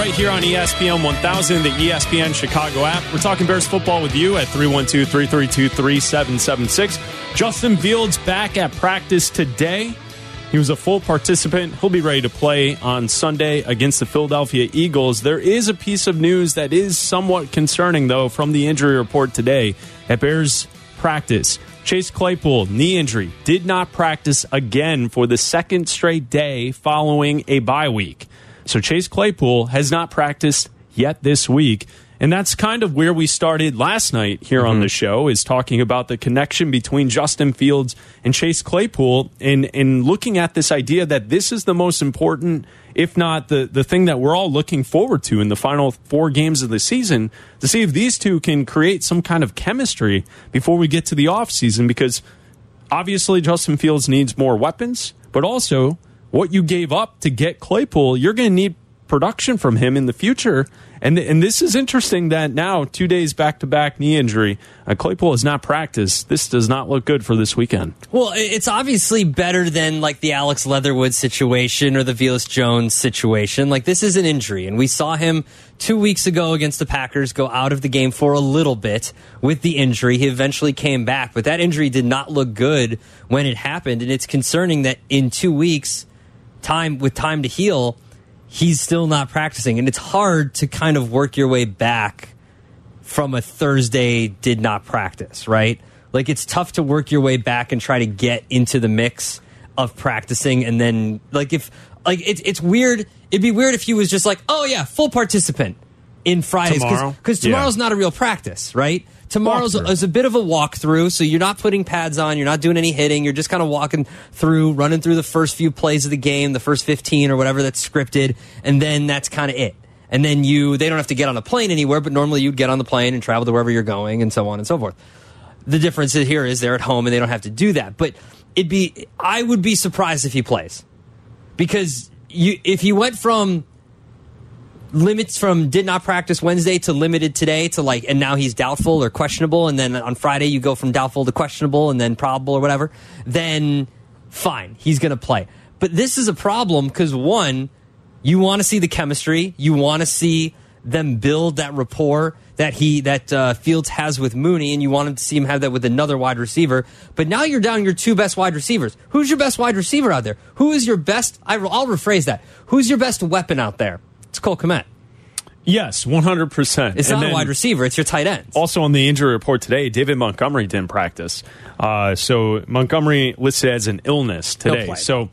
Weeknights 6 8 right here on ESPN 1000, the ESPN Chicago app. We're talking Bears football with you at 312 332 3776. Justin Fields back at practice today. He was a full participant. He'll be ready to play on Sunday against the Philadelphia Eagles. There is a piece of news that is somewhat concerning, though, from the injury report today at Bears practice. Chase Claypool, knee injury, did not practice again for the second straight day following a bye week. So Chase Claypool has not practiced yet this week. And that's kind of where we started last night here on the mm-hmm. show is talking about the connection between Justin Fields and Chase Claypool and, and looking at this idea that this is the most important, if not the, the thing that we're all looking forward to in the final four games of the season to see if these two can create some kind of chemistry before we get to the offseason because obviously Justin Fields needs more weapons, but also what you gave up to get Claypool, you're going to need production from him in the future. And and this is interesting that now two days back to back knee injury, uh, Claypool has not practiced. This does not look good for this weekend. Well, it's obviously better than like the Alex Leatherwood situation or the Velus Jones situation. Like this is an injury, and we saw him two weeks ago against the Packers go out of the game for a little bit with the injury. He eventually came back, but that injury did not look good when it happened, and it's concerning that in two weeks, time with time to heal, he's still not practicing, and it's hard to kind of work your way back from a Thursday did not practice, right? Like it's tough to work your way back and try to get into the mix of practicing and then like if like it's it's weird it'd be weird if he was just like, "Oh yeah, full participant in Fridays Tomorrow? cuz Yeah. tomorrow's not a real practice, right? Tomorrow's Walkthrough. is a bit of a walkthrough, so you're not putting pads on, you're not doing any hitting, you're just kind of walking through, running through the first few plays of the game, the first 15 or whatever that's scripted, and then that's kind of it. And then you, they don't have to get on a plane anywhere, but normally you'd get on the plane and travel to wherever you're going and so on and so forth. The difference here is they're at home and they don't have to do that. But it'd be, I would be surprised if he plays because you, if he went from limits from did not practice Wednesday to limited today to like, and now he's doubtful or questionable, and then on Friday you go from doubtful to questionable and then probable or whatever, then fine, he's going to play. But this is a problem because one, you want to see the chemistry, you want to see them build that rapport that he that uh, Fields has with Mooney, and you want him to see him have that with another wide receiver. But now you're down your two best wide receivers. Who's your best wide receiver out there? Who is your best? I, I'll rephrase that. Who's your best weapon out there? It's Cole Kmet. Yes, 100%. It's And not a wide receiver. It's your tight end. Also on the injury report today, David Montgomery didn't practice. Uh, so Montgomery listed as an illness today. So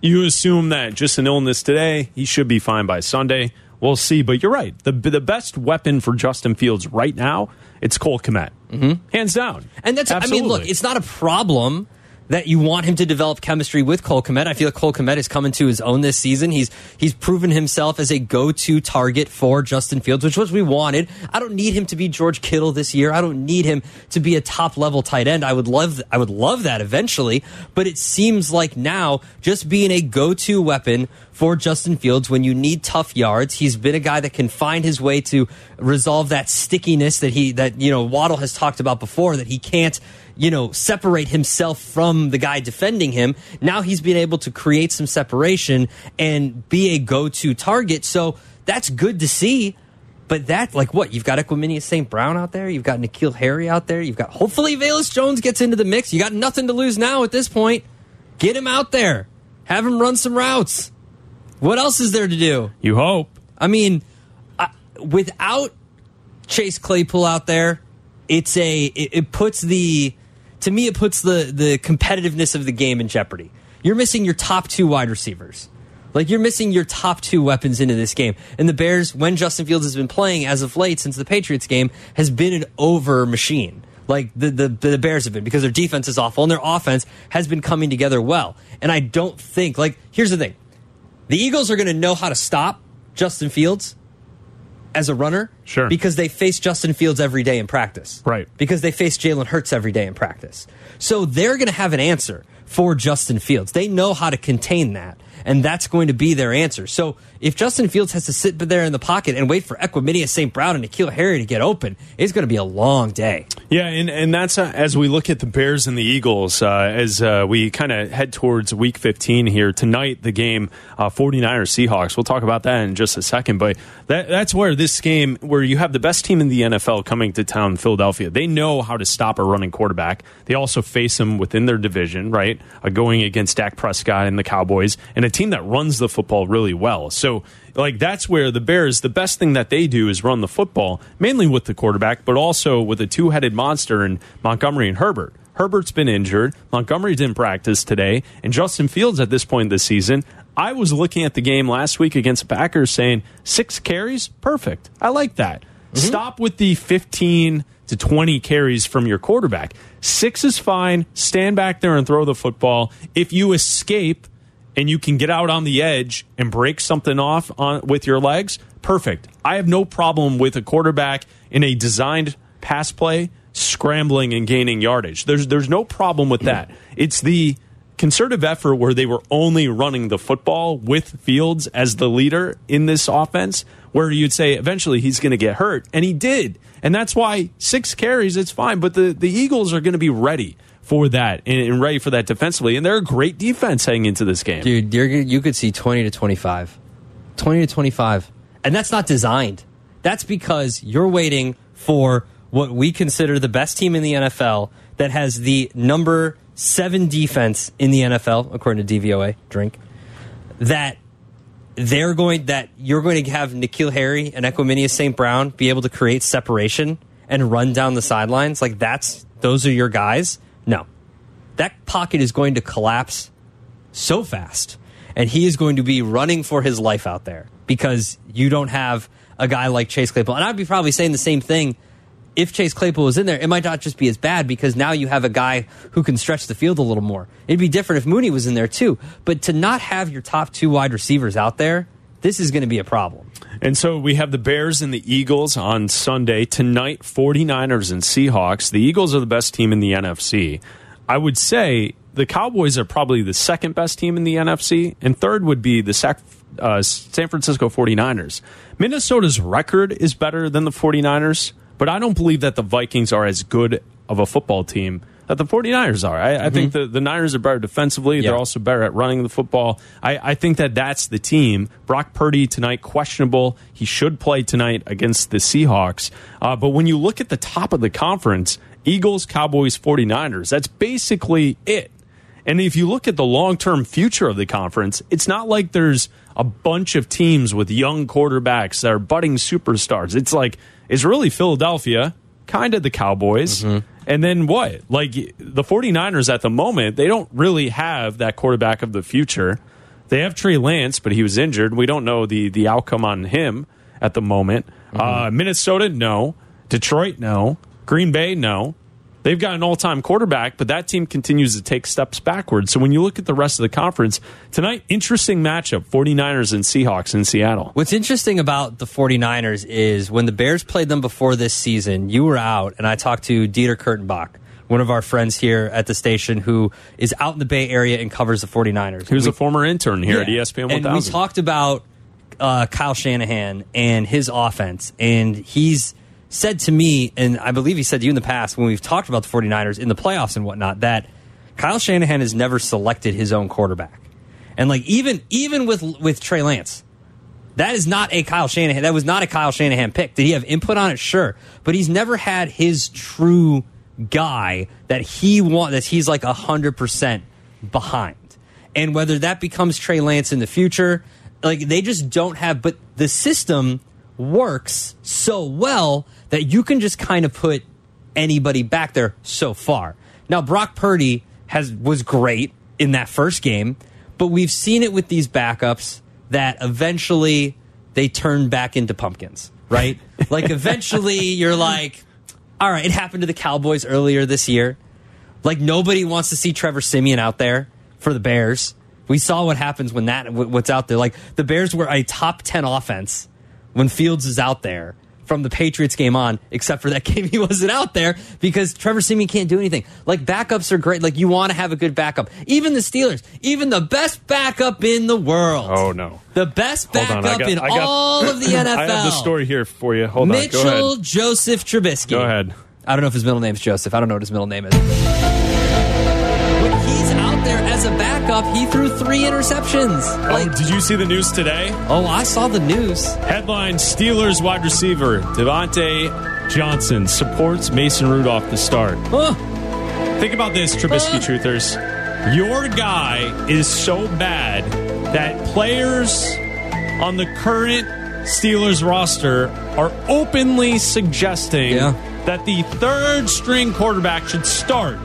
you assume that just an illness today, he should be fine by Sunday. We'll see. But you're right. The the best weapon for Justin Fields right now, it's Cole Kmet. Mm-hmm. Hands down. And that's, I mean, look, it's not a problem that you want him to develop chemistry with Cole Kmet. I feel like Cole Kmet is coming to his own this season. He's he's proven himself as a go-to target for Justin Fields, which was we wanted. I don't need him to be George Kittle this year. I don't need him to be a top-level tight end. I would love I would love that eventually, but it seems like now just being a go-to weapon for Justin Fields when you need tough yards. He's been a guy that can find his way to resolve that stickiness that he that you know Waddle has talked about before that he can't you know separate himself from the guy defending him. Now he's been able to create some separation and be a go-to target. So that's good to see. But that, like what? You've got Equanimeous St. Brown out there. You've got N'Keal Harry out there. You've got, hopefully, Velus Jones gets into the mix. You got nothing to lose now at this point. Get him out there. Have him run some routes. What else is there to do? You hope. I mean, I, without Chase Claypool out there, it's a it, it puts the to me it puts the the competitiveness of the game in jeopardy. You're missing your top two wide receivers. Like you're missing your top two weapons into this game. And the Bears, when Justin Fields has been playing as of late since the Patriots game, has been an over machine. Like the, the the Bears have been because their defense is awful and their offense has been coming together well. And I don't think like here's the thing. The Eagles are going to know how to stop Justin Fields as a runner. Sure. Because they face Justin Fields every day in practice. Right. Because they face Jalen Hurts every day in practice. So they're going to have an answer for Justin Fields. They know how to contain that. and that's going to be their answer. So if Justin Fields has to sit there in the pocket and wait for Equanimeous St. Brown and N'Keal Harry to get open, it's going to be a long day. Yeah, and, and that's uh, as we look at the Bears and the Eagles, uh, as uh, we kind of head towards week 15 here. Tonight, the game, uh, 49ers Seahawks. We'll talk about that in just a second. But that, that's where this game, where you have the best team in the NFL coming to town, Philadelphia, they know how to stop a running quarterback. They also face them within their division, right? Going against Dak Prescott and the Cowboys, and a team that runs the football really well. So, like, that's where the Bears, the best thing that they do is run the football, mainly with the quarterback, but also with a two headed monster in Montgomery and Herbert. Herbert's been injured. Montgomery didn't practice today. And Justin Fields at this point this season, I was looking at the game last week against the Packers saying six carries, perfect. I like that. Mm-hmm. Stop with the 15 to 20 carries from your quarterback. Six is fine. Stand back there and throw the football. If you escape and you can get out on the edge and break something off on, with your legs, perfect. I have no problem with a quarterback in a designed pass play scrambling and gaining yardage. There's there's no problem with that. It's the concerted effort where they were only running the football with Fields as the leader in this offense, where you'd say eventually he's going to get hurt, and he did. And that's why six carries, it's fine. But the, the Eagles are going to be ready for that and, and, ready for that defensively. And they're a great defense heading into this game. Dude, you could see 20 to 25. 20 to 25. And that's not designed. That's because you're waiting for what we consider the best team in the NFL that has the number seven defense in the NFL, according to DVOA, drink, that they're going that you're going to have N'Keal Harry and Equanimeous St. Brown be able to create separation and run down the sidelines. Like that's those are your guys. No. That pocket is going to collapse so fast. And he is going to be running for his life out there because you don't have a guy like Chase Claypool. And I'd be probably saying the same thing if Chase Claypool was in there, it might not just be as bad because now you have a guy who can stretch the field a little more. It'd be different if Mooney was in there too. But to not have your top two wide receivers out there, this is going to be a problem. And so we have the Bears and the Eagles on Sunday. Tonight, 49ers and Seahawks. The Eagles are the best team in the NFC. I would say the Cowboys are probably the second best team in the NFC, and third would be the Sac- uh, San Francisco 49ers. Minnesota's record is better than the 49ers but I don't believe that the Vikings are as good of a football team that the 49ers are. I, I mm-hmm. think the, the Niners are better defensively. They're also better at running the football. I, I think that that's the team. Brock Purdy tonight, questionable. He should play tonight against the Seahawks. Uh, but when you look at the top of the conference, Eagles, Cowboys, 49ers, that's basically it. And if you look at the long term future of the conference, it's not like there's a bunch of teams with young quarterbacks that are budding superstars. It's like is really Philadelphia, kind of the Cowboys. Mm-hmm. And then what? Like the 49ers at the moment, they don't really have that quarterback of the future. They have Trey Lance, but he was injured. We don't know the the outcome on him at the moment. Mm-hmm. Uh, Minnesota, no. Detroit, no. Green Bay, no. They've got an all time quarterback, but that team continues to take steps backwards. So when you look at the rest of the conference, tonight, interesting matchup 49ers and Seahawks in Seattle. What's interesting about the 49ers is when the Bears played them before this season, you were out, and I talked to Dieter Kurtenbach one of our friends here at the station who is out in the Bay Area and covers the 49ers. Who's a former intern here yeah, at ESPN 1000. And we talked about uh, Kyle Shanahan and his offense, and he's said to me, and I believe he said to you in the past when we've talked about the 49ers in the playoffs and whatnot, that Kyle Shanahan has never selected his own quarterback. And like even even with with Trey Lance, that is not a Kyle Shanahan. That was not a Kyle Shanahan pick. Did he have input on it? Sure, but he's never had his true guy that he want that he's like hundred percent behind. And whether that becomes Trey Lance in the future, like they just don't have. But the system works so well that you can just kind of put anybody back there so far. Now Brock Purdy has was great in that first game, but we've seen it with these backups that eventually they turn back into pumpkins, right? like eventually you're like, all right, it happened to the Cowboys earlier this year. Like nobody wants to see Trevor Siemian out there for the Bears. We saw what happens when that what's out there. Like the Bears were a top 10 offense when Fields is out there from the Patriots game on, except for that game he wasn't out there because Trevor Siemian can't do anything. Like backups are great. Like you want to have a good backup. Even the Steelers, even the best backup in the world. Oh no. The best Hold on, backup got- in got- all of the NFL. I have the story here for you. Hold on. Go Mitchell. Joseph Trubisky. Go ahead. I don't know if his middle name's Joseph. I don't know what his middle name is. When he's out there as a backup, he threw three interceptions. Um, like, oh, did you see the news today? oh, I saw the news. Headline Steelers wide receiver Diontae Johnson supports Mason Rudolph to start. Huh. Think about this, Trubisky truthers. Your guy is so bad that players on the current Steelers roster are openly suggesting Yeah. that the third string quarterback should start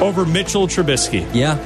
over Mitchell Trubisky. Yeah.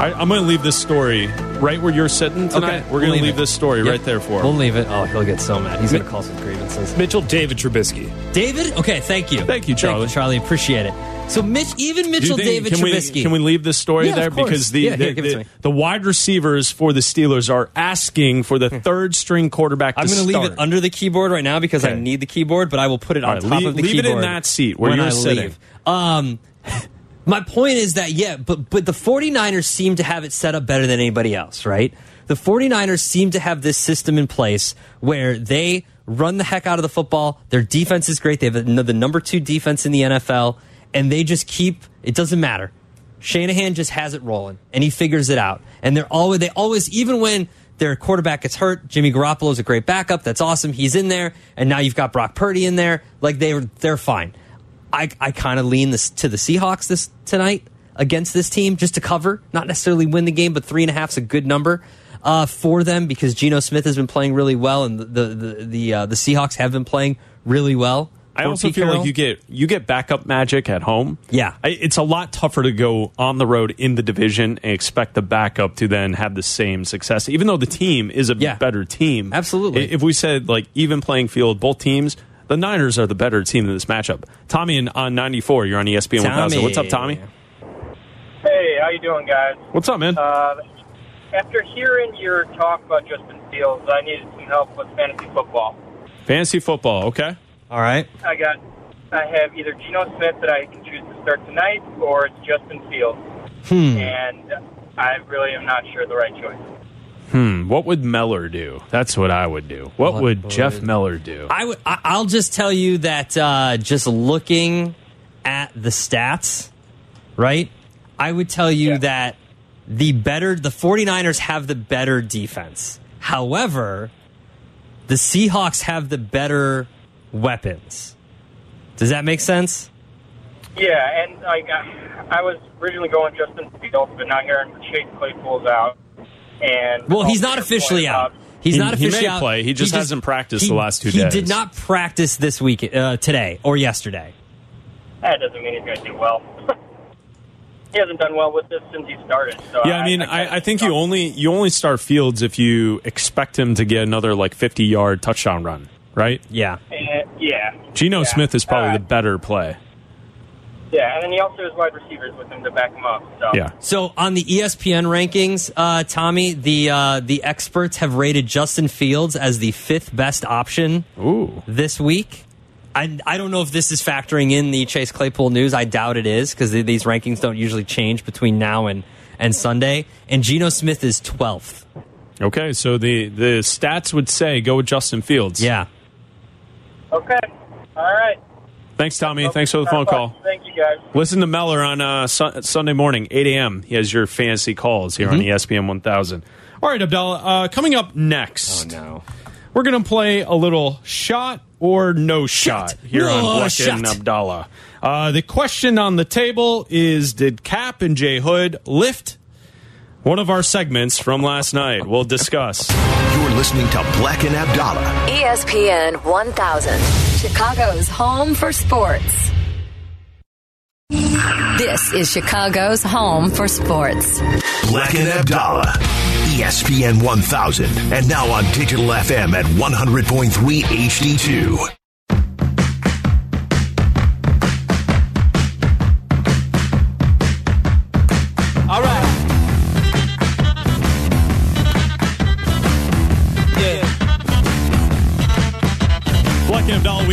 I, I'm going to leave this story right where you're sitting tonight. Okay, We're going to leave leave this story Yep. right there for him. We'll leave it. Oh, he'll get so mad. He's going to call some grievances. Mitchell David Trubisky. David? Okay, thank you. Thank you, Charlie. Charlie. Appreciate it. So, Mitch, even Mitchell think- David can Trubisky. We, can we leave this story Yeah, there because the Yeah, the, the, the wide receivers for the Steelers are asking for the third string quarterback. I'm going to leave it under the keyboard right now because I need the keyboard, but I will put it on right, top leave- of the keyboard. leave it in that seat where you're I sitting. leave. Um, my point is that, yeah, but, but the 49ers seem to have it set up better than anybody else, right? The 49ers seem to have this system in place where they run the heck out of the football. Their defense is great. They have the number two defense in the NFL, and they just keep, it doesn't matter. Shanahan just has it rolling, and he figures it out. And they're always, they always, even when their quarterback gets hurt, Jimmy Garoppolo is a great backup. That's awesome. He's in there, and now you've got Brock Purdy in there. Like they they're fine. I, I kind of lean this to the Seahawks this tonight against this team just to cover, not necessarily win the game, but three and a half is a good number uh, for them because Geno Smith has been playing really well, and the the the uh, the Seahawks have been playing really well. I also Pete feel Carroll. like you get you get backup magic at home. Yeah. I, it's a lot tougher to go on the road in the division and expect the backup to then have the same success, even though the team is a Yeah. better team. Absolutely. If we said like even playing field, both teams, the Niners are the better team in this matchup. Tommy and on ninety four, you're on ESPN one thousand. What's up, Tommy? Hey, how you doing, guys? What's up, man? Uh, after hearing your talk about Justin Fields, I needed some help with fantasy football. Fantasy football, okay. All right. I got, I have either Geno Smith that I can choose to start tonight, or it's Justin Fields, Hmm. and I really am not sure the right choice. Hmm. What would Meller do? That's what I would do. What, What would would- Jeff Meller do? I would. I- I'll just tell you that uh, just looking at the stats, right? I would tell you Yeah. that the better the 49ers have the better defense. However, the Seahawks have the better weapons. Does that make sense? Yeah, and like I, I was originally going Justin Fields, but now hearing Chase Claypool's out, and Well, he's not officially out. about- He's He- not he officially may out. play. He just hasn't practiced he- the last two He days. He did not practice this week, uh, today or yesterday. That doesn't mean he's going to do well. he hasn't done well with this since he started. So Yeah, I mean, I, I think you only you only start Fields if you expect him to get another like fifty yard touchdown run, right? Yeah. Eh, yeah. Geno Yeah. Smith is probably Uh, the better play. Yeah, and then he also has wide receivers with him to back him up. So Yeah, So on the ESPN rankings, uh, Tommy, the uh, the experts have rated Justin Fields as the fifth best option ooh, this week. I, I don't know if this is factoring in the Chase Claypool news. I doubt it is because these rankings don't usually change between now and, and Sunday. And Geno Smith is 12th. okay. So the the stats would say go with Justin Fields. Yeah. Okay. All right. Thanks, Tommy. Thanks for the phone call. Thank you, guys. Listen to Meller on uh, Su- Sunday morning, 8 a.m. He has your fantasy calls here on Mm-hmm. ESPN 1000. All right, Abdallah. Uh, coming up next, oh, no. we're going to play a little shot or no shot, Shot. here on No Bleck and. Abdallah. Uh, the question on the table is Did Cap and J Hood lift one of our segments from last night? We'll discuss. You're listening to Black and Abdallah. ESPN 1000, Chicago's home for sports. This is Chicago's home for sports. Black and Abdallah. ESPN 1000. And now on digital FM at 100.3 HD2.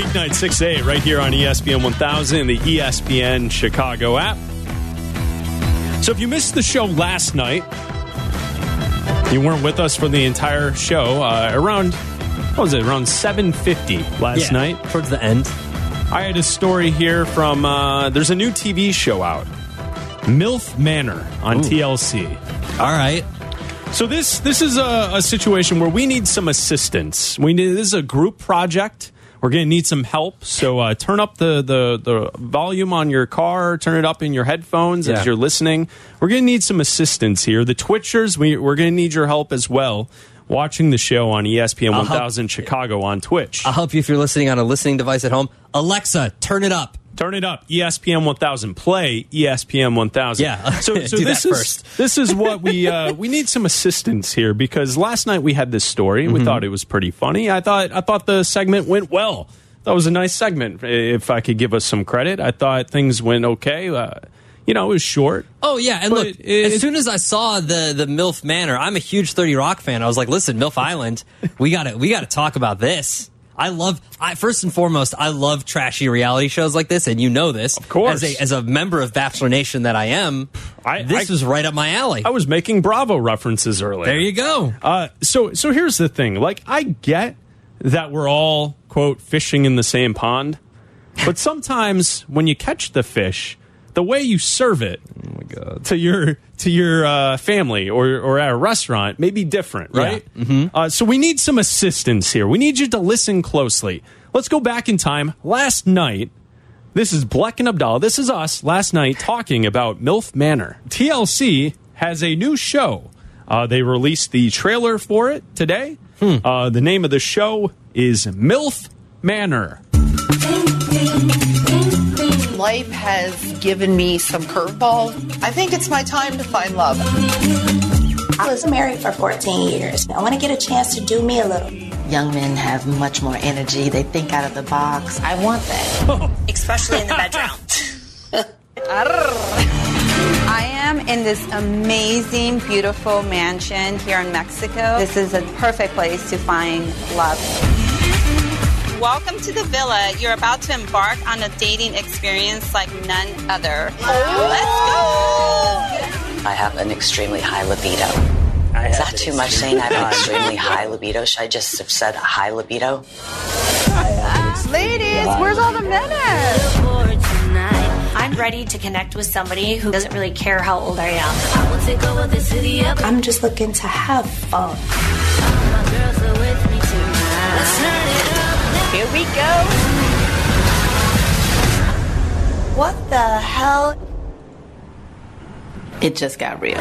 Weeknight 6 8 right here on ESPN 1000, the ESPN Chicago app. So if you missed the show last night, you weren't with us for the entire show. Uh, around what was it? Around 7:50 last Yeah, night. towards the end. I had a story here from uh, there's a new TV show out, MILF Manor on TLC. All right. So this this is a, a situation where we need some assistance. We need this is a group project. We're going to need some help. So uh, turn up the, the the volume on your car. Turn it up in your headphones Yeah. as you're listening. We're going to need some assistance here. The Twitchers, we, we're going to need your help as well. Watching the show on ESPN I'll help- 1000 Chicago on Twitch. I'll help you if you're listening on a listening device at home. Alexa, turn it up. Turn it up. ESPN 1000. Play ESPN 1000. Yeah. So, so Do this that is first. this is what we uh, we need some assistance here because last night we had this story. Mm-hmm. We thought it was pretty funny. I thought I thought the segment went well. That was a nice segment. If I could give us some credit, I thought things went okay. Uh, you know, it was short. Oh yeah, and look, it- as soon as I saw the the MILF Manor, I'm a huge Thirty Rock fan. I was like, listen, MILF Island, we got to we got to talk about this. I love, I first and foremost, I love trashy reality shows like this, and you know this, of course. As a, as a member of Bachelor Nation that I am, I- this I- was right up my alley. I was making Bravo references earlier. there you go. Uh, so so here's the thing. Like I get that we're all quote fishing in the same pond, but sometimes when you catch the fish, the way you serve it to your to your uh, family or or at a restaurant may be different, Yeah. right? Uh, so we need some assistance here. We need you to listen closely. Let's go back in time. Last night, this is Bleck and Abdallah. This is us last night talking about MILF Manor. TLC has a new show. Uh, they released the trailer for it today. Uh, the name of the show is MILF Manor. Life has given me some curveballs. I think it's my time to find love. I was married for 14 years. I want to get a chance to do me a little. Young men have much more energy. They think out of the box. I want that, especially in the bedroom. I am in this amazing, beautiful mansion here in Mexico. This is a perfect place to find love. Welcome to the villa. You're about to embark on a dating experience like none other. Let's go! I have an extremely high libido. Is that too much saying I have an extremely high libido? Should I just have said high libido? Ladies, where's all the men at? I'm ready to connect with somebody who doesn't really care how old I am. I'm just looking to have fun. Here we go. What the hell? It just got real.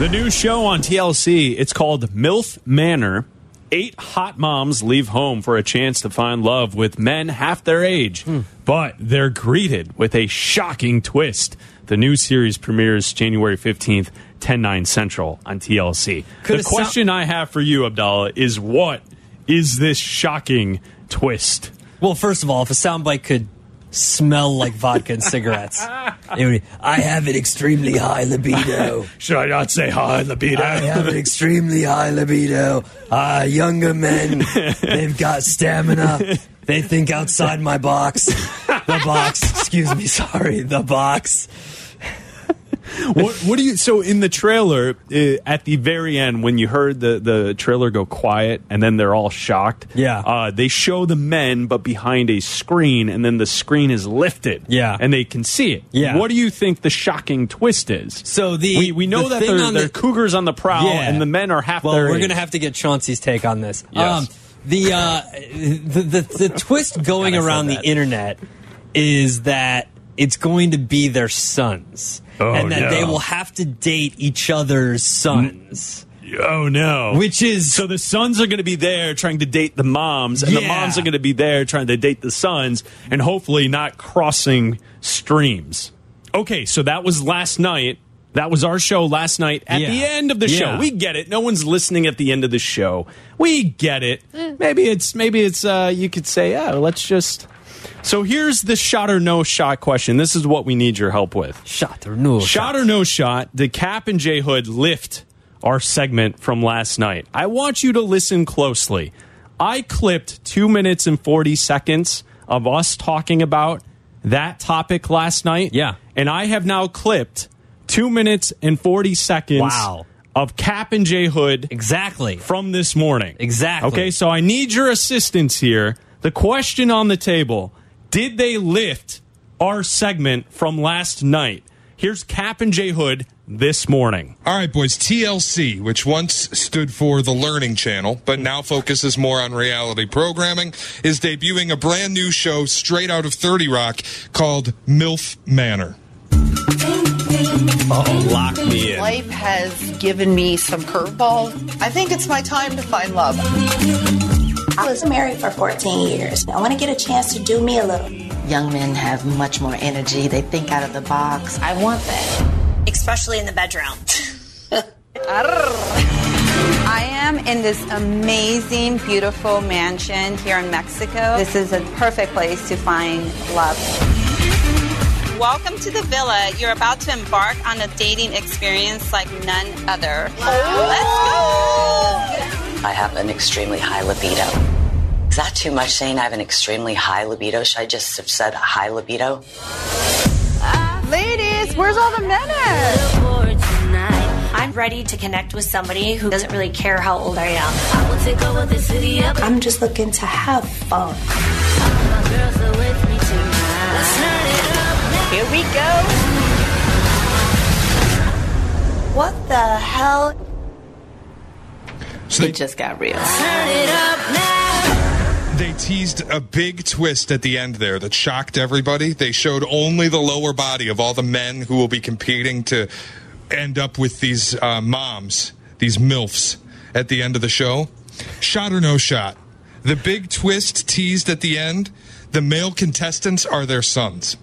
The new show on TLC, it's called MILF Manor. Eight hot moms leave home for a chance to find love with men half their age. Hmm. But they're greeted with a shocking twist. The new series premieres January 15th, 10 9 Central on TLC. Could the it sound- question I have for you, Abdallah, is what is this shocking twist? Well, first of all, if a soundbite could smell like vodka and cigarettes, would. I have an extremely high libido. Should I not say high libido? I have an extremely high libido. Uh, younger men, they've got stamina. They think outside my box. The box. Excuse me. Sorry. The box. What, what do you? So in the trailer, uh, at the very end, when you heard the the trailer go quiet, and then they're all shocked. Yeah. uh, they show the men, but behind a screen, and then the screen is lifted. Yeah. and they can see it. Yeah. What do you think the shocking twist is? So the we, we know the that they're, they're the- cougars on the prowl, Yeah. and the men are half Well, we're age. gonna have to get Chauncey's take on this. Um, the, uh, the the the twist going God, I said around the internet is that it's going to be their sons, Oh, and that no. they will have to date each other's sons. Oh no! Which is so the sons are going to be there trying to date the moms, and the moms are going to be there trying to date the sons, and hopefully not crossing streams. Okay, so that was last night. That was our show last night. At Yeah. the end of the show, we get it. No one's listening at the end of the show. We get it. Maybe it's maybe it's uh, you could say, yeah, let's just. So here's the shot or no shot question. This is what we need your help with. shot or no Shot Shot or no shot, did Cap and J Hood lift our segment from last night? I want you to listen closely. I clipped two minutes and 40 seconds of us talking about that topic last night. Yeah. And I have now clipped two minutes and 40 seconds Wow. of Cap and J Hood Exactly. from this morning. Exactly. Okay, so I need your assistance here. The question on the table Did they lift our segment from last night? Here's Cap and J Hood this morning. All right, boys. TLC, which once stood for the Learning Channel, but now focuses more on reality programming, is debuting a brand new show straight out of 30 Rock called MILF Manor. Oh, lock me in. Life has given me some curveballs. I think it's my time to find love. I was married for 14 years. I want to get a chance to do me a little. Young men have much more energy. They think out of the box. I want that. Especially in the bedroom. I am in this amazing, beautiful mansion here in Mexico. This is a perfect place to find love. Welcome to the villa. You're about to embark on a dating experience like none other. Let's go! I have an extremely high libido. Is that too much saying I have an extremely high libido? Should I just have said high libido? Ladies, where's all the men at? I'm ready to connect with somebody who doesn't really care how old I am. I will take over the city. I'm just looking to have fun. Here we go. What the hell? So It just got real. They teased a big twist at the end there that shocked everybody. They showed only the lower body of all the men who will be competing to end up with these uh, moms, these MILFs, at the end of the show. Shot or no shot. The big twist teased at the end the male contestants are their sons.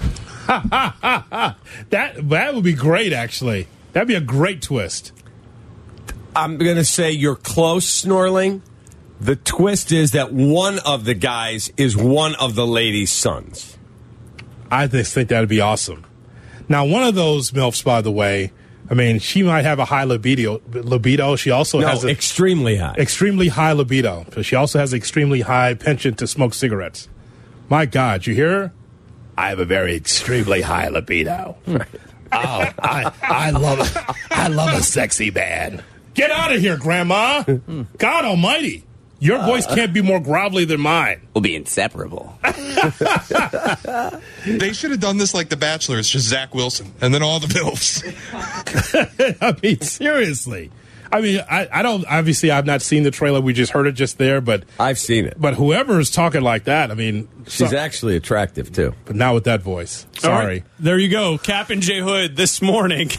that that would be great. Actually, that'd be a great twist. I'm going to say you're close, Snorling. The twist is that one of the guys is one of the lady's sons. I just think that'd be awesome. Now, one of those milfs, by the way, I mean, she might have a high libido. Libido. She also No, has an extremely high. extremely high libido. But she also has extremely high penchant to smoke cigarettes. My God, you hear her? I have a very extremely high libido. oh, I, I love I love a sexy man. Get out of here, Grandma! God Almighty, your uh. voice can't be more grovelly than mine. We'll be inseparable. They should have done this like The Bachelor. It's just Zach Wilson and then all the MILFs. I mean, seriously. I mean, I, I don't. Obviously, I've not seen the trailer. We just heard it just there, but I've seen it. but whoever is talking like that, I mean, She's so- actually attractive too. but not with that voice. All right, Sorry. there you go. Cap and J Hood this morning.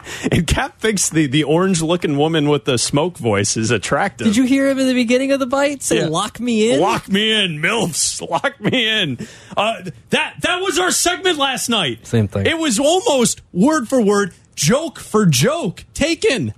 and Cap thinks the, the orange looking woman with the smoke voice is attractive. Did you hear him in the beginning of the bite say, Yeah. lock me in? Lock me in, MILFs. Lock me in. Uh, that that was our segment last night. Same thing. It was almost word for word, joke for joke, taken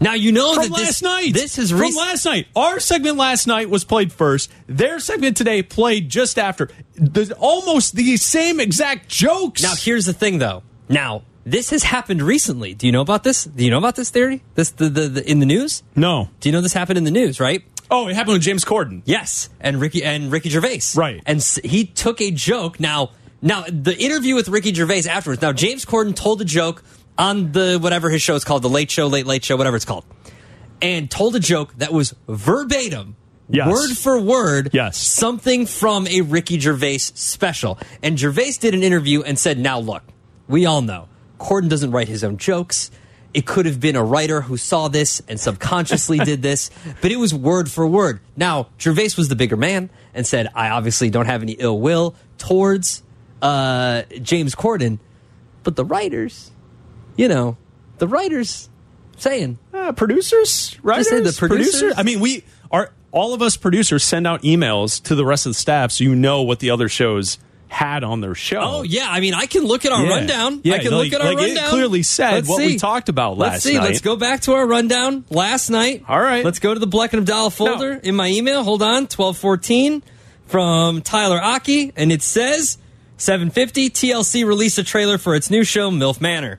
Now, you know from that this, last night. This is from last night. Our segment last night was played first. Their segment today played just after. The, almost the same exact jokes. Now, here's the thing, though. Now, this has happened recently. Do you know about this? Do you know about this theory? This the, the, the in the news? no. Do you know this happened in the news? Right? Oh, it happened with James Corden. Yes, and Ricky and Ricky Gervais. Right. and he took a joke. Now, now the interview with Ricky Gervais afterwards. Now, James Corden told a joke on the whatever his show is called, the Late Show, Late Late Show, whatever it's called, and told a joke that was verbatim. Yes. Word for word, Yes. something from a Ricky Gervais special. And Gervais did an interview and said, Now look, we all know Corden doesn't write his own jokes. It could have been a writer who saw this and subconsciously did this, but it was word for word. Now, Gervais was the bigger man and said, I obviously don't have any ill will towards uh, James Corden, but the writers, you know, the writers saying, Uh, producers, writers, say the producers? I mean, we are all of us producers send out emails to the rest of the staff so you know what the other shows had on their show. Oh yeah, I mean, I can look at our Yeah. rundown. Yeah, I can like- look at our like it rundown. clearly said Let's what see. we talked about Let's last see. night. Let's go back to our rundown last night. All right. Let's go to the Bleck and Abdallah folder in my email. Hold on, twelve fourteen from Tyler Aki, and it says seven fifty. TLC released a trailer for its new show, MILF Manor.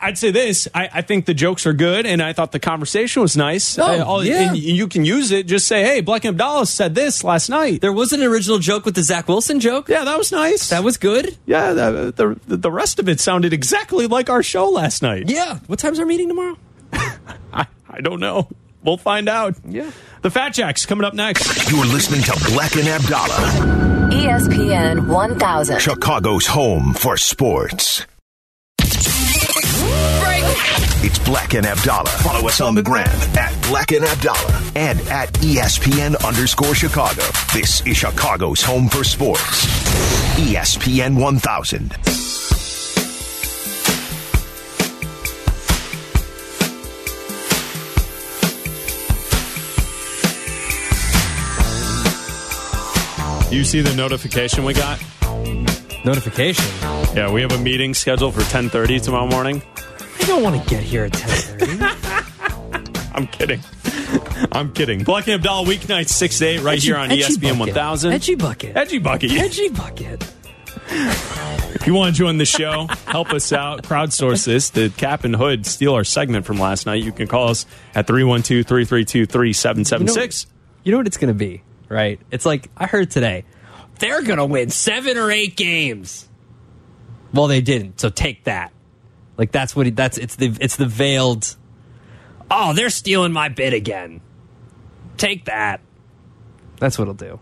I, would say this. I, I, think the jokes are good, and I thought the conversation was nice. Oh, uh, all, yeah. And you can use it. Just say, hey, Black and Abdallah said this last night. There was an original joke with the Zach Wilson joke. Yeah, that was nice. That was good. Yeah, the, the, the rest of it sounded exactly like our show last night. Yeah. What time's our meeting tomorrow? I, I don't know. We'll find out. Yeah. The Fat Jacks coming up next. You're listening to Black and Abdallah. ESPN 1000. Chicago's home for sports. It's Black and Abdallah. Follow us on the gram at Black and Abdallah and at ESPN underscore Chicago. This is Chicago's home for sports. ESPN 1000. You see the notification we got? Notification? Yeah, we have a meeting scheduled for 10:30 tomorrow morning. I don't want to get here at 10:30. I'm kidding. I'm kidding. Black and Abdallah weeknights 6 to 8 right Edgy- here on ESPN bucket. 1000. Edgy bucket. Edgy bucket. Edgy bucket. If you want to join the show, help us out, crowdsource this. The Cap and Hood steal our segment from last night. You can call us at 312 332 3776. You know what it's going to be, right? It's like I heard today, they're going to win seven or eight games. Well, they didn't. So take that. Like that's what he, that's it's the it's the veiled. Oh, they're stealing my bid again. Take that. That's what it'll do.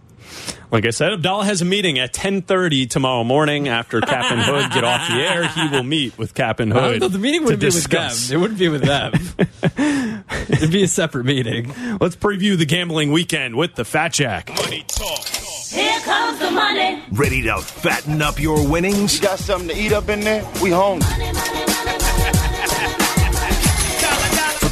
Like I said, Abdallah has a meeting at 10:30 tomorrow morning after Cap and Hood get off the air. He will meet with Cap and Hood. Uh, the meeting wouldn't be discuss. with them. It wouldn't be with them. It'd be a separate meeting. Let's preview the gambling weekend with the Fat Jack. Money talk. Here comes the money. Ready to fatten up your winnings? You got something to eat up in there? We hungry. For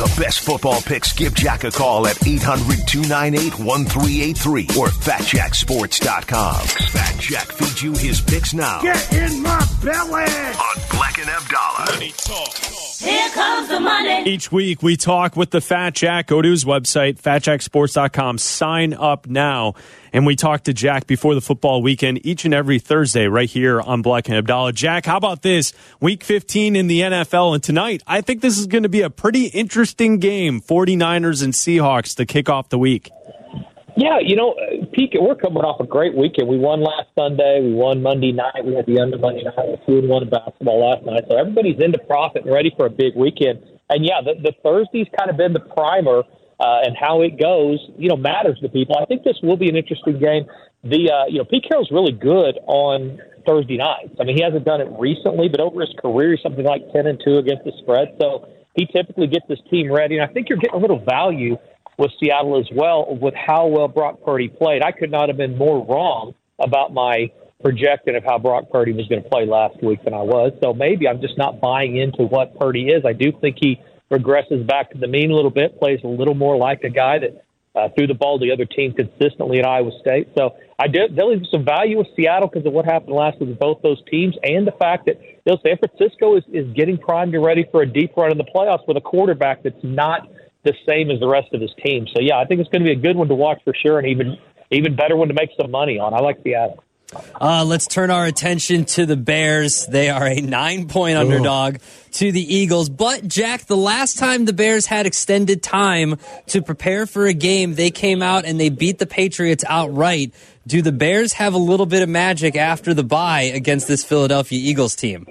the best football picks, give Jack a call at 800 298 1383 or fatjacksports.com. Fat Jack feeds you his picks now Get in my belly. on Black and Abdallah. Here comes the money. Each week we talk with the Fat Jack. Go to his website, fatjacksports.com. Sign up now. And we talk to Jack before the football weekend each and every Thursday right here on Black and Abdallah. Jack, how about this? Week 15 in the NFL. And tonight, I think this is going to be a pretty interesting game. 49ers and Seahawks to kick off the week. Yeah, you know, Pete, we're coming off a great weekend. We won last Sunday. We won Monday night. We had the under Monday night. We two and one basketball last night. So everybody's into profit and ready for a big weekend. And yeah, the, the Thursday's kind of been the primer, uh, and how it goes, you know, matters to people. I think this will be an interesting game. The uh, you know, Pete Carroll's really good on Thursday nights. I mean, he hasn't done it recently, but over his career, he's something like ten and two against the spread. So he typically gets his team ready, and I think you're getting a little value with Seattle as well with how well Brock Purdy played. I could not have been more wrong about my projection of how Brock Purdy was going to play last week than I was. So maybe I'm just not buying into what Purdy is. I do think he regresses back to the mean a little bit, plays a little more like a guy that uh, threw the ball to the other team consistently at Iowa State. So I do there is some value with Seattle because of what happened last week with both those teams, and the fact that you know San Francisco is is getting primed and ready for a deep run in the playoffs with a quarterback that's not the same as the rest of his team. So yeah, I think it's going to be a good one to watch for sure, and even even better one to make some money on. I like Seattle. Uh, let's turn our attention to the Bears. They are a nine point underdog to the Eagles. But, Jack, the last time the Bears had extended time to prepare for a game, they came out and they beat the Patriots outright. Do the Bears have a little bit of magic after the bye against this Philadelphia Eagles team?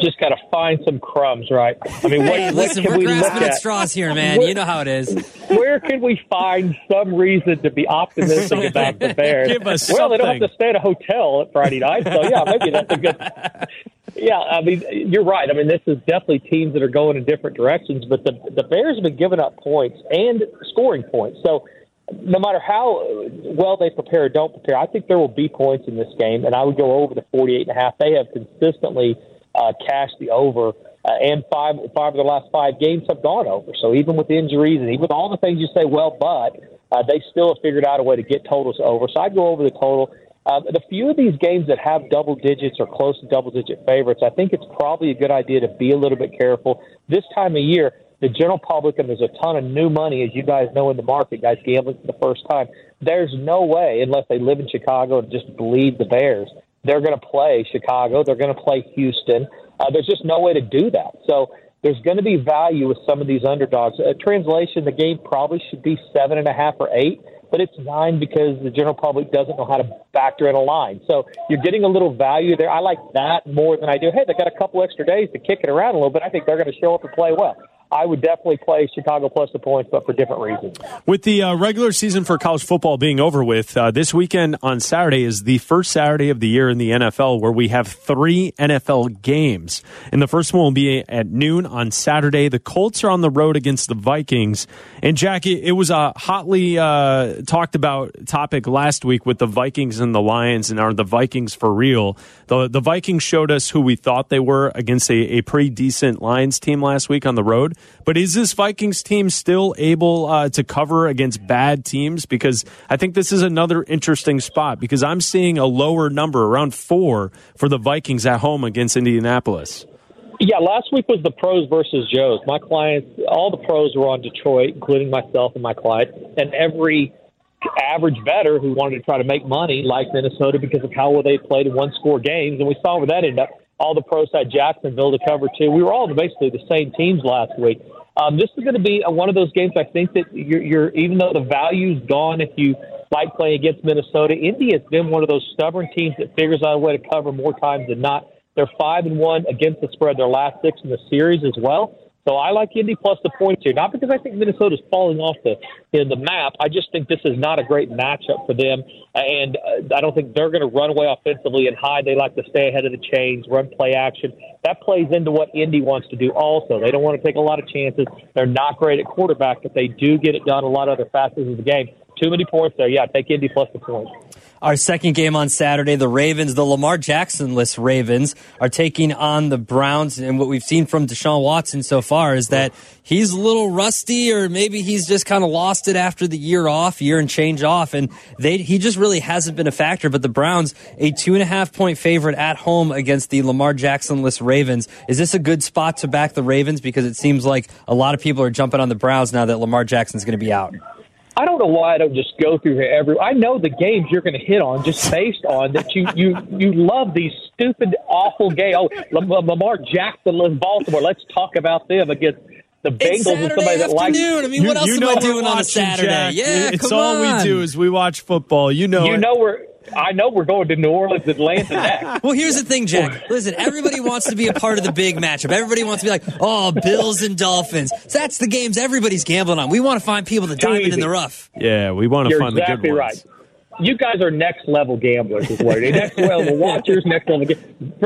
Just got to find some crumbs, right? I mean, what, Hey, what listen, can we're we grasping at straws here, man. Where- You know how it is. Where can we find some reason to be optimistic about the Bears? Give us well, they don't have to stay at a hotel at Friday night, so yeah, maybe that's a good. Yeah, I mean, you're right. I mean, this is definitely teams that are going in different directions, but the the Bears have been giving up points and scoring points. So no matter how well they prepare or don't prepare, I think there will be points in this game, and I would go over the 48 and a half. They have consistently uh, cashed the over, uh, and five five of the last five games have gone over. So even with injuries and even with all the things you say, well, but uh, they still have figured out a way to get totals over. So I'd go over the total. Uh, the few of these games that have double digits or close to double digit favorites, I think it's probably a good idea to be a little bit careful. This time of year, the general public, and there's a ton of new money, as you guys know in the market, guys gambling for the first time. There's no way, unless they live in Chicago and just bleed the Bears, they're going to play Chicago. They're going to play Houston. Uh, there's just no way to do that. So there's going to be value with some of these underdogs. A translation, the game probably should be seven and a half or eight, but it's nine because the general public doesn't know how to factor in a line. So you're getting a little value there. I like that more than I do. Hey, they got a couple extra days to kick it around a little bit. I think they're going to show up and play well. I would definitely play Chicago plus the points, but for different reasons. With the uh, regular season for college football being over with, uh, this weekend on Saturday is the first Saturday of the year in the NFL where we have three NFL games. And the first one will be at noon on Saturday. The Colts are on the road against the Vikings. And Jackie, it was a hotly uh, talked about topic last week with the Vikings and the Lions, and are the Vikings for real? The, the Vikings showed us who we thought they were against a, a pretty decent Lions team last week on the road. But is this Vikings team still able uh, to cover against bad teams? Because I think this is another interesting spot because I'm seeing a lower number, around four, for the Vikings at home against Indianapolis. Yeah, last week was the pros versus Joes. My clients, all the pros were on Detroit, including myself and my client, and every average better who wanted to try to make money like Minnesota because of how well they played in one score games. And we saw where that ended up all the pros had Jacksonville to cover too. We were all basically the same teams last week. Um, this is going to be a, one of those games. I think that you're, you're even though the value's gone, if you like playing against Minnesota, Indy has been one of those stubborn teams that figures out a way to cover more times than not. They're five and one against the spread. Their last six in the series as well. So I like Indy plus the points here, not because I think Minnesota's falling off the in the map. I just think this is not a great matchup for them, and uh, I don't think they're going to run away offensively and hide. They like to stay ahead of the chains, run play action. That plays into what Indy wants to do. Also, they don't want to take a lot of chances. They're not great at quarterback, but they do get it done a lot of other facets of the game. Too many points there. Yeah, take Indy plus the points. Our second game on Saturday, the Ravens, the Lamar Jackson-less Ravens, are taking on the Browns. And what we've seen from Deshaun Watson so far is that he's a little rusty, or maybe he's just kind of lost it after the year off, year and change off, and they he just really hasn't been a factor. But the Browns, a two and a half point favorite at home against the Lamar Jackson-less Ravens. Is this a good spot to back the Ravens? Because it seems like a lot of people are jumping on the Browns now that Lamar Jackson's going to be out. I don't know why I don't just go through every. I know the games you're going to hit on just based on that you you you love these stupid awful games. Oh, Lamar Jackson in Baltimore. Let's talk about them against the Bengals and somebody that likes. I mean, what else you am I doing on a Saturday? Jack. Yeah, it's come all on. we do is we watch football. You know, You it. know we're. I know we're going to New Orleans, Atlanta next. Well, here's the thing, Jack. Listen, everybody wants to be a part of the big matchup. Everybody wants to be like, oh, Bills and Dolphins. So that's the games everybody's gambling on. We want to find people the diamond in the rough. Yeah, we want to You're find exactly the good ones. right. You guys are next level gamblers, is what it is. Next level watchers, next level. ga-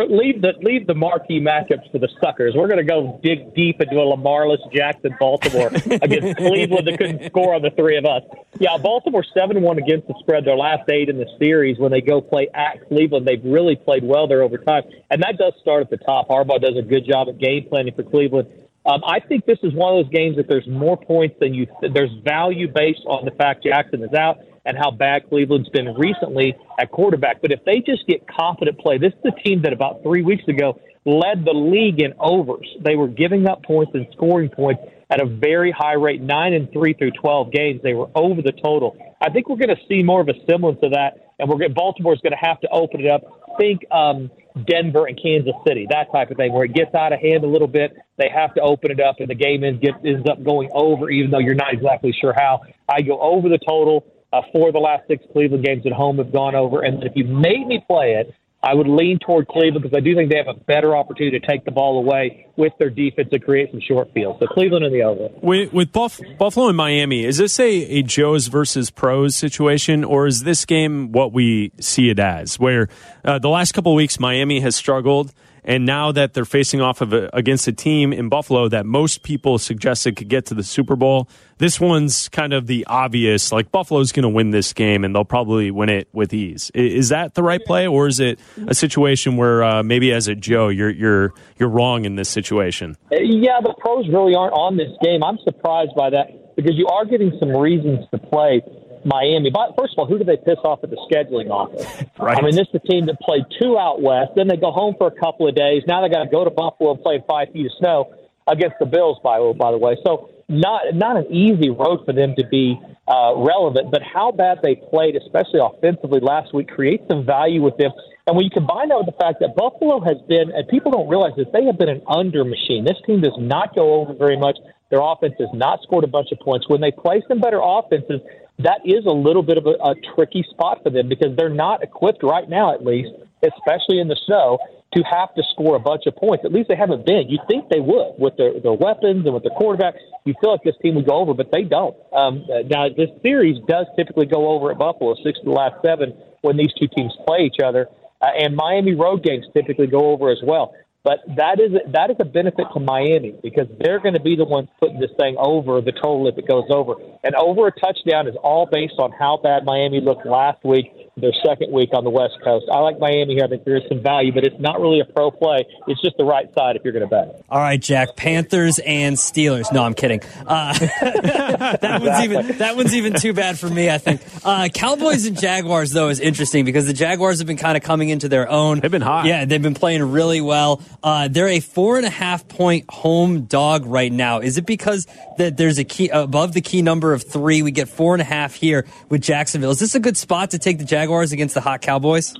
Leave the leave the marquee matchups for the suckers. We're going to go dig deep into a Lamarless Jackson Baltimore against Cleveland that couldn't score on the three of us. Yeah, Baltimore seven one against the spread. Their last eight in the series when they go play at Cleveland, they've really played well there over time, and that does start at the top. Harbaugh does a good job at game planning for Cleveland. Um, I think this is one of those games that there's more points than you. There's value based on the fact Jackson is out and how bad Cleveland's been recently at quarterback. But if they just get confident play, this is the team that about three weeks ago led the league in overs. They were giving up points and scoring points at a very high rate, nine and three through twelve games. They were over the total. I think we're going to see more of a semblance of that, and we're going Baltimore's going to have to open it up. Think um, Denver and Kansas City, that type of thing, where it gets out of hand a little bit. They have to open it up, and the game ends, get, ends up going over, even though you're not exactly sure how. I go over the total. Uh, four of the last six Cleveland games at home have gone over, and if you made me play it, I would lean toward Cleveland because I do think they have a better opportunity to take the ball away with their defense to create some short fields. So Cleveland in the over. With, with Buff, Buffalo and Miami, is this a, a Joe's versus pros situation, or is this game what we see it as? Where uh, the last couple weeks, Miami has struggled, and now that they're facing off of a, against a team in Buffalo that most people suggested could get to the Super Bowl, this one's kind of the obvious. Like Buffalo's going to win this game, and they'll probably win it with ease. Is that the right play, or is it a situation where uh, maybe as a Joe, you're you're you're wrong in this situation? Uh, Yeah, the pros really aren't on this game. I'm surprised by that because you are getting some reasons to play Miami. But first of all, who do they piss off at the scheduling office? Right. I mean, this is a team that played two out west, then they go home for a couple of days. Now they got to go to Buffalo and play five feet of snow against the Bills. By by the way, so not not an easy road for them to be uh, relevant, but how bad they played, especially offensively last week, creates some value with them. And when you combine that with the fact that Buffalo has been, and people don't realize this, they have been an under machine. This team does not go over very much. Their offense has not scored a bunch of points. When they play some better offenses, that is a little bit of a, a tricky spot for them because they're not equipped right now, at least, especially in the snow, to have to score a bunch of points. At least they haven't been. You think they would with their, their weapons and with their quarterback. You feel like this team would go over, but they don't. Um, now, this series does typically go over at Buffalo, six of the last seven when these two teams play each other. Uh, and Miami road games typically go over as well. But that is that is a benefit to Miami because they're going to be the ones putting this thing over the total if it goes over. And over a touchdown is all based on how bad Miami looked last week, their second week on the West Coast. I like Miami here. I think there is some value, but it's not really a pro play. It's just the right side if you're going to bet. All right, Jack. Panthers and Steelers. No, I'm kidding. Uh, that one's even that one's even too bad for me. I think uh, Cowboys and Jaguars though is interesting because the Jaguars have been kind of coming into their own. They've been hot. Yeah, they've been playing really well. Uh, they're a four and a half point home dog right now. Is it because that there's a key above the key number of three? We get four and a half here with Jacksonville. Is this a good spot to take the Jaguars against the hot Cowboys?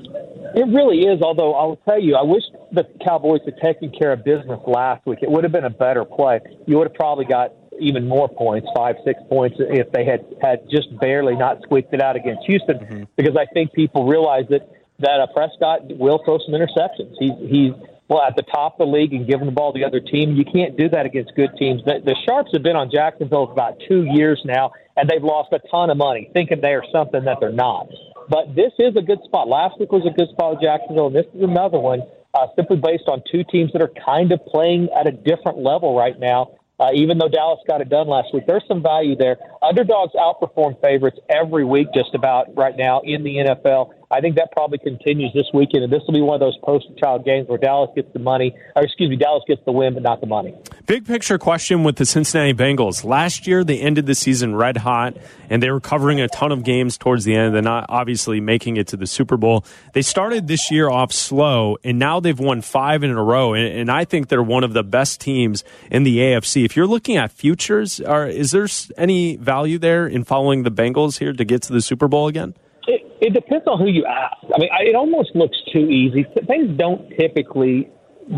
It really is. Although I'll tell you, I wish the Cowboys had taken care of business last week. It would have been a better play. You would have probably got even more points, five, six points, if they had had just barely not squeaked it out against Houston. Mm-hmm. Because I think people realize that that uh, Prescott will throw some interceptions. He's he's well at the top of the league and giving the ball to the other team. You can't do that against good teams. The, the Sharps have been on Jacksonville for about two years now, and they've lost a ton of money thinking they are something that they're not. But this is a good spot. Last week was a good spot with Jacksonville, and this is another one uh, simply based on two teams that are kind of playing at a different level right now. Uh, even though Dallas got it done last week, there's some value there. Underdogs outperform favorites every week, just about right now in the NFL. I think that probably continues this weekend, and this will be one of those poster child games where Dallas gets the money, or excuse me, Dallas gets the win, but not the money. Big picture question with the Cincinnati Bengals. Last year, they ended the season red hot, and they were covering a ton of games towards the end. They're not obviously making it to the Super Bowl. They started this year off slow, and now they've won five in a row, and, and I think they're one of the best teams in the AFC. If you're looking at futures, are, is there any value there in following the Bengals here to get to the Super Bowl again? It, depends on who you ask. I mean, it almost looks too easy. Things don't typically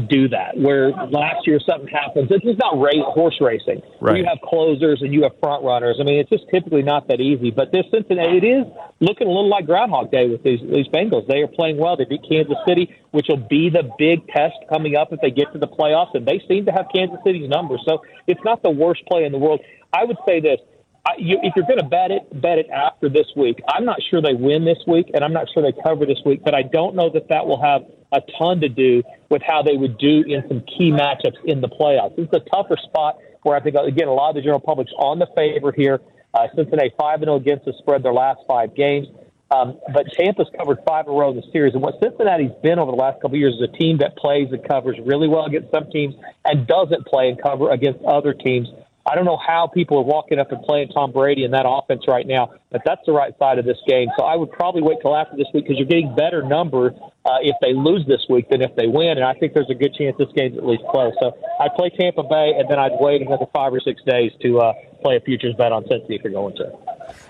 do that. Where last year something happens, it's just not race, horse racing. Right. You have closers and you have front runners. I mean, it's just typically not that easy. But this Cincinnati, it is looking a little like Groundhog Day with these these Bengals. They are playing well. They beat Kansas City, which will be the big test coming up if they get to the playoffs. And they seem to have Kansas City's number, so it's not the worst play in the world. I would say this I, you, if you're going to bet it, bet it after this week. I'm not sure they win this week, and I'm not sure they cover this week, but I don't know that that will have a ton to do with how they would do in some key matchups in the playoffs. It's a tougher spot where I think, again, a lot of the general public's on the favor here. Uh, Cincinnati 5 0 against the spread their last five games. Um, but Tampa's covered five in a row in the series. And what Cincinnati's been over the last couple of years is a team that plays and covers really well against some teams and doesn't play and cover against other teams. I don't know how people are walking up and playing Tom Brady in that offense right now, but that's the right side of this game. So I would probably wait till after this week because you're getting better number uh, if they lose this week than if they win, and I think there's a good chance this game's at least close. So I'd play Tampa Bay, and then I'd wait another five or six days to uh, play a futures bet on Cincy if you're going to.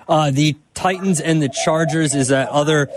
Uh, the Titans and the Chargers is that other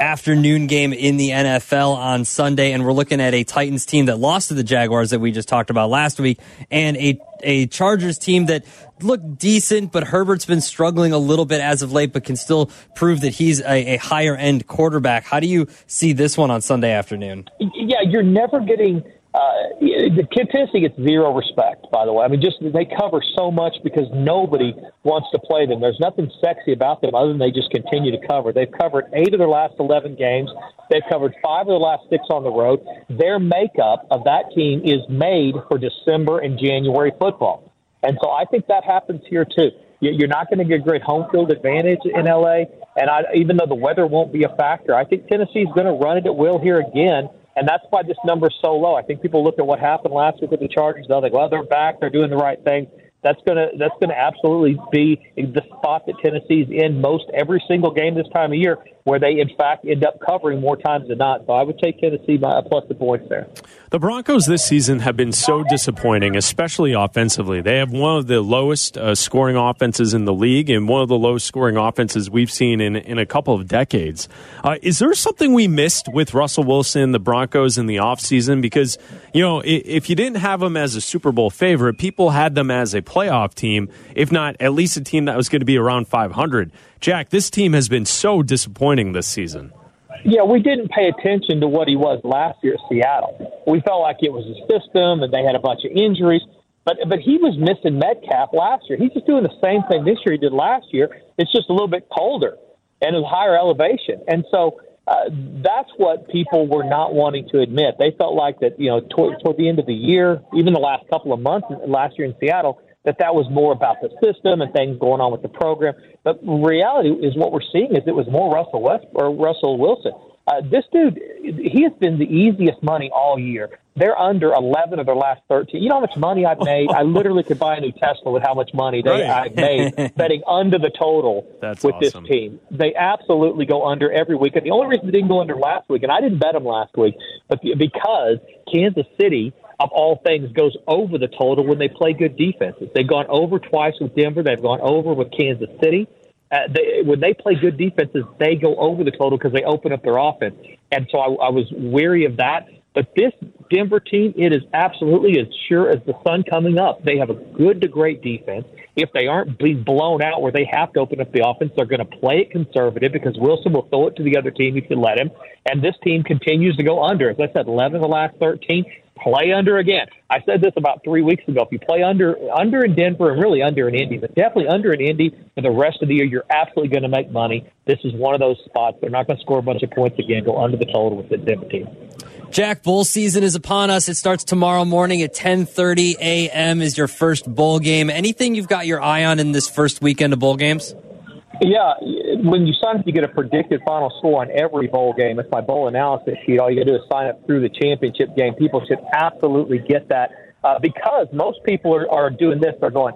afternoon game in the NFL on Sunday, and we're looking at a Titans team that lost to the Jaguars that we just talked about last week, and a a Chargers team that looked decent, but Herbert's been struggling a little bit as of late, but can still prove that he's a, a higher end quarterback. How do you see this one on Sunday afternoon? Yeah, you're never getting uh, the Tennessee gets zero respect, by the way. I mean, just they cover so much because nobody wants to play them. There's nothing sexy about them other than they just continue to cover. They've covered eight of their last 11 games. They've covered five of their last six on the road. Their makeup of that team is made for December and January football. And so I think that happens here too. You're not going to get a great home field advantage in LA. And I, even though the weather won't be a factor, I think Tennessee's going to run it at will here again and that's why this number is so low. I think people look at what happened last week with the Chargers. They'll think, well, they're back. They're doing the right thing. That's gonna that's gonna absolutely be the spot that Tennessee's in most every single game this time of year. Where they in fact end up covering more times than not. So I would take Tennessee by plus the points there. The Broncos this season have been so disappointing, especially offensively. They have one of the lowest uh, scoring offenses in the league and one of the lowest scoring offenses we've seen in, in a couple of decades. Uh, is there something we missed with Russell Wilson, the Broncos, in the offseason? Because, you know, if you didn't have them as a Super Bowl favorite, people had them as a playoff team, if not at least a team that was going to be around 500. Jack, this team has been so disappointing this season. Yeah, we didn't pay attention to what he was last year at Seattle. We felt like it was a system and they had a bunch of injuries. But but he was missing Metcalf last year. He's just doing the same thing this year he did last year. It's just a little bit colder and a higher elevation. And so uh, that's what people were not wanting to admit. They felt like that, you know, toward, toward the end of the year, even the last couple of months last year in Seattle, that that was more about the system and things going on with the program. But reality is what we're seeing is it was more Russell West or Russell Wilson. Uh, this dude, he has been the easiest money all year. They're under 11 of their last 13. You know how much money I've made? I literally could buy a new Tesla with how much money they, right. I've made betting under the total That's with awesome. this team. They absolutely go under every week. And the only reason they didn't go under last week, and I didn't bet them last week, but because Kansas City – of all things, goes over the total when they play good defenses. They've gone over twice with Denver. They've gone over with Kansas City. Uh, they, when they play good defenses, they go over the total because they open up their offense. And so I, I was wary of that. But this Denver team, it is absolutely as sure as the sun coming up. They have a good to great defense. If they aren't being blown out where they have to open up the offense, they're going to play it conservative because Wilson will throw it to the other team if you let him. And this team continues to go under. As I said, 11 of the last 13 play under again. I said this about three weeks ago. If you play under under in Denver and really under in Indy, but definitely under in Indy for the rest of the year, you're absolutely going to make money. This is one of those spots. They're not going to score a bunch of points again. Go under the total with the Denver team. Jack, bowl season is upon us. It starts tomorrow morning at 10:30 a.m. is your first bowl game. Anything you've got your eye on in this first weekend of bowl games? Yeah, when you sign up, you get a predicted final score on every bowl game. It's my bowl analysis sheet. All you got to do is sign up through the championship game. People should absolutely get that uh, because most people are, are doing this. They're going,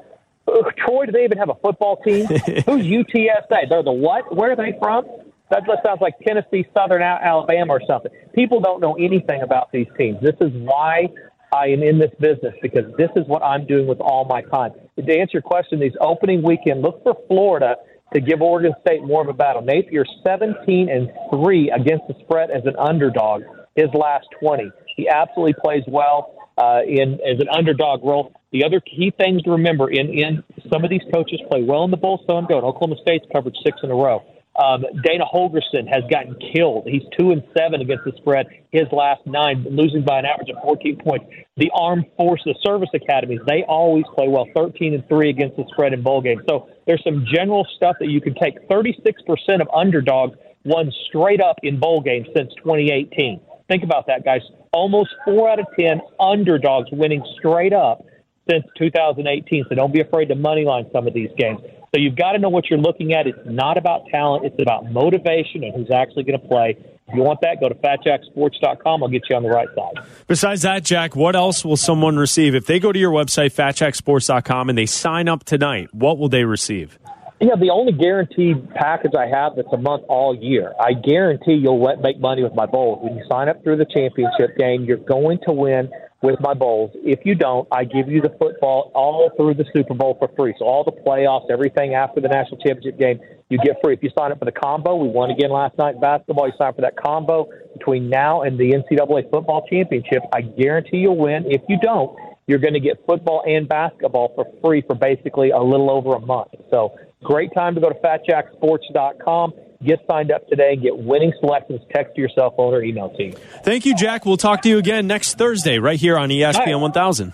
Troy, do they even have a football team? Who's UTSA? They're the what? Where are they from? That just sounds like Tennessee, Southern Alabama, or something. People don't know anything about these teams. This is why I am in this business because this is what I'm doing with all my time. To answer your question, these opening weekend, look for Florida to give Oregon State more of a battle. Napier 17 and 3 against the spread as an underdog his last 20. He absolutely plays well uh, in as an underdog role. The other key things to remember in in some of these coaches play well in the bowl, some don't. Oklahoma State's covered six in a row. Um, Dana Holgorsen has gotten killed. He's two and seven against the spread. His last nine, losing by an average of 14 points. The Armed Forces Service Academies, they always play well, 13 and three against the spread in bowl games. So there's some general stuff that you can take. 36% of underdogs won straight up in bowl games since 2018. Think about that, guys. Almost four out of 10 underdogs winning straight up since 2018. So don't be afraid to moneyline some of these games. So you've got to know what you're looking at. It's not about talent, it's about motivation and who's actually going to play. If you want that, go to fatjacksports.com. I'll get you on the right side. Besides that, Jack, what else will someone receive? If they go to your website, fatjacksports.com, and they sign up tonight, what will they receive? Yeah, the only guaranteed package I have that's a month all year. I guarantee you'll let, make money with my bowls. When you sign up through the championship game, you're going to win with my bowls. If you don't, I give you the football all through the Super Bowl for free. So all the playoffs, everything after the national championship game, you get free. If you sign up for the combo, we won again last night in basketball. You sign up for that combo between now and the NCAA football championship. I guarantee you'll win. If you don't, you're going to get football and basketball for free for basically a little over a month. So great time to go to fatjacksports.com Get signed up today and get winning selections. Text to your cell phone or email team. Thank you, Jack. We'll talk to you again next Thursday right here on ESPN right. 1000.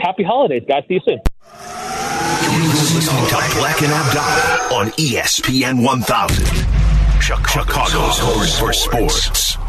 Happy holidays, guys. See you soon. You're listening to Black and Abdallah on ESPN 1000. Chicago's home for sports.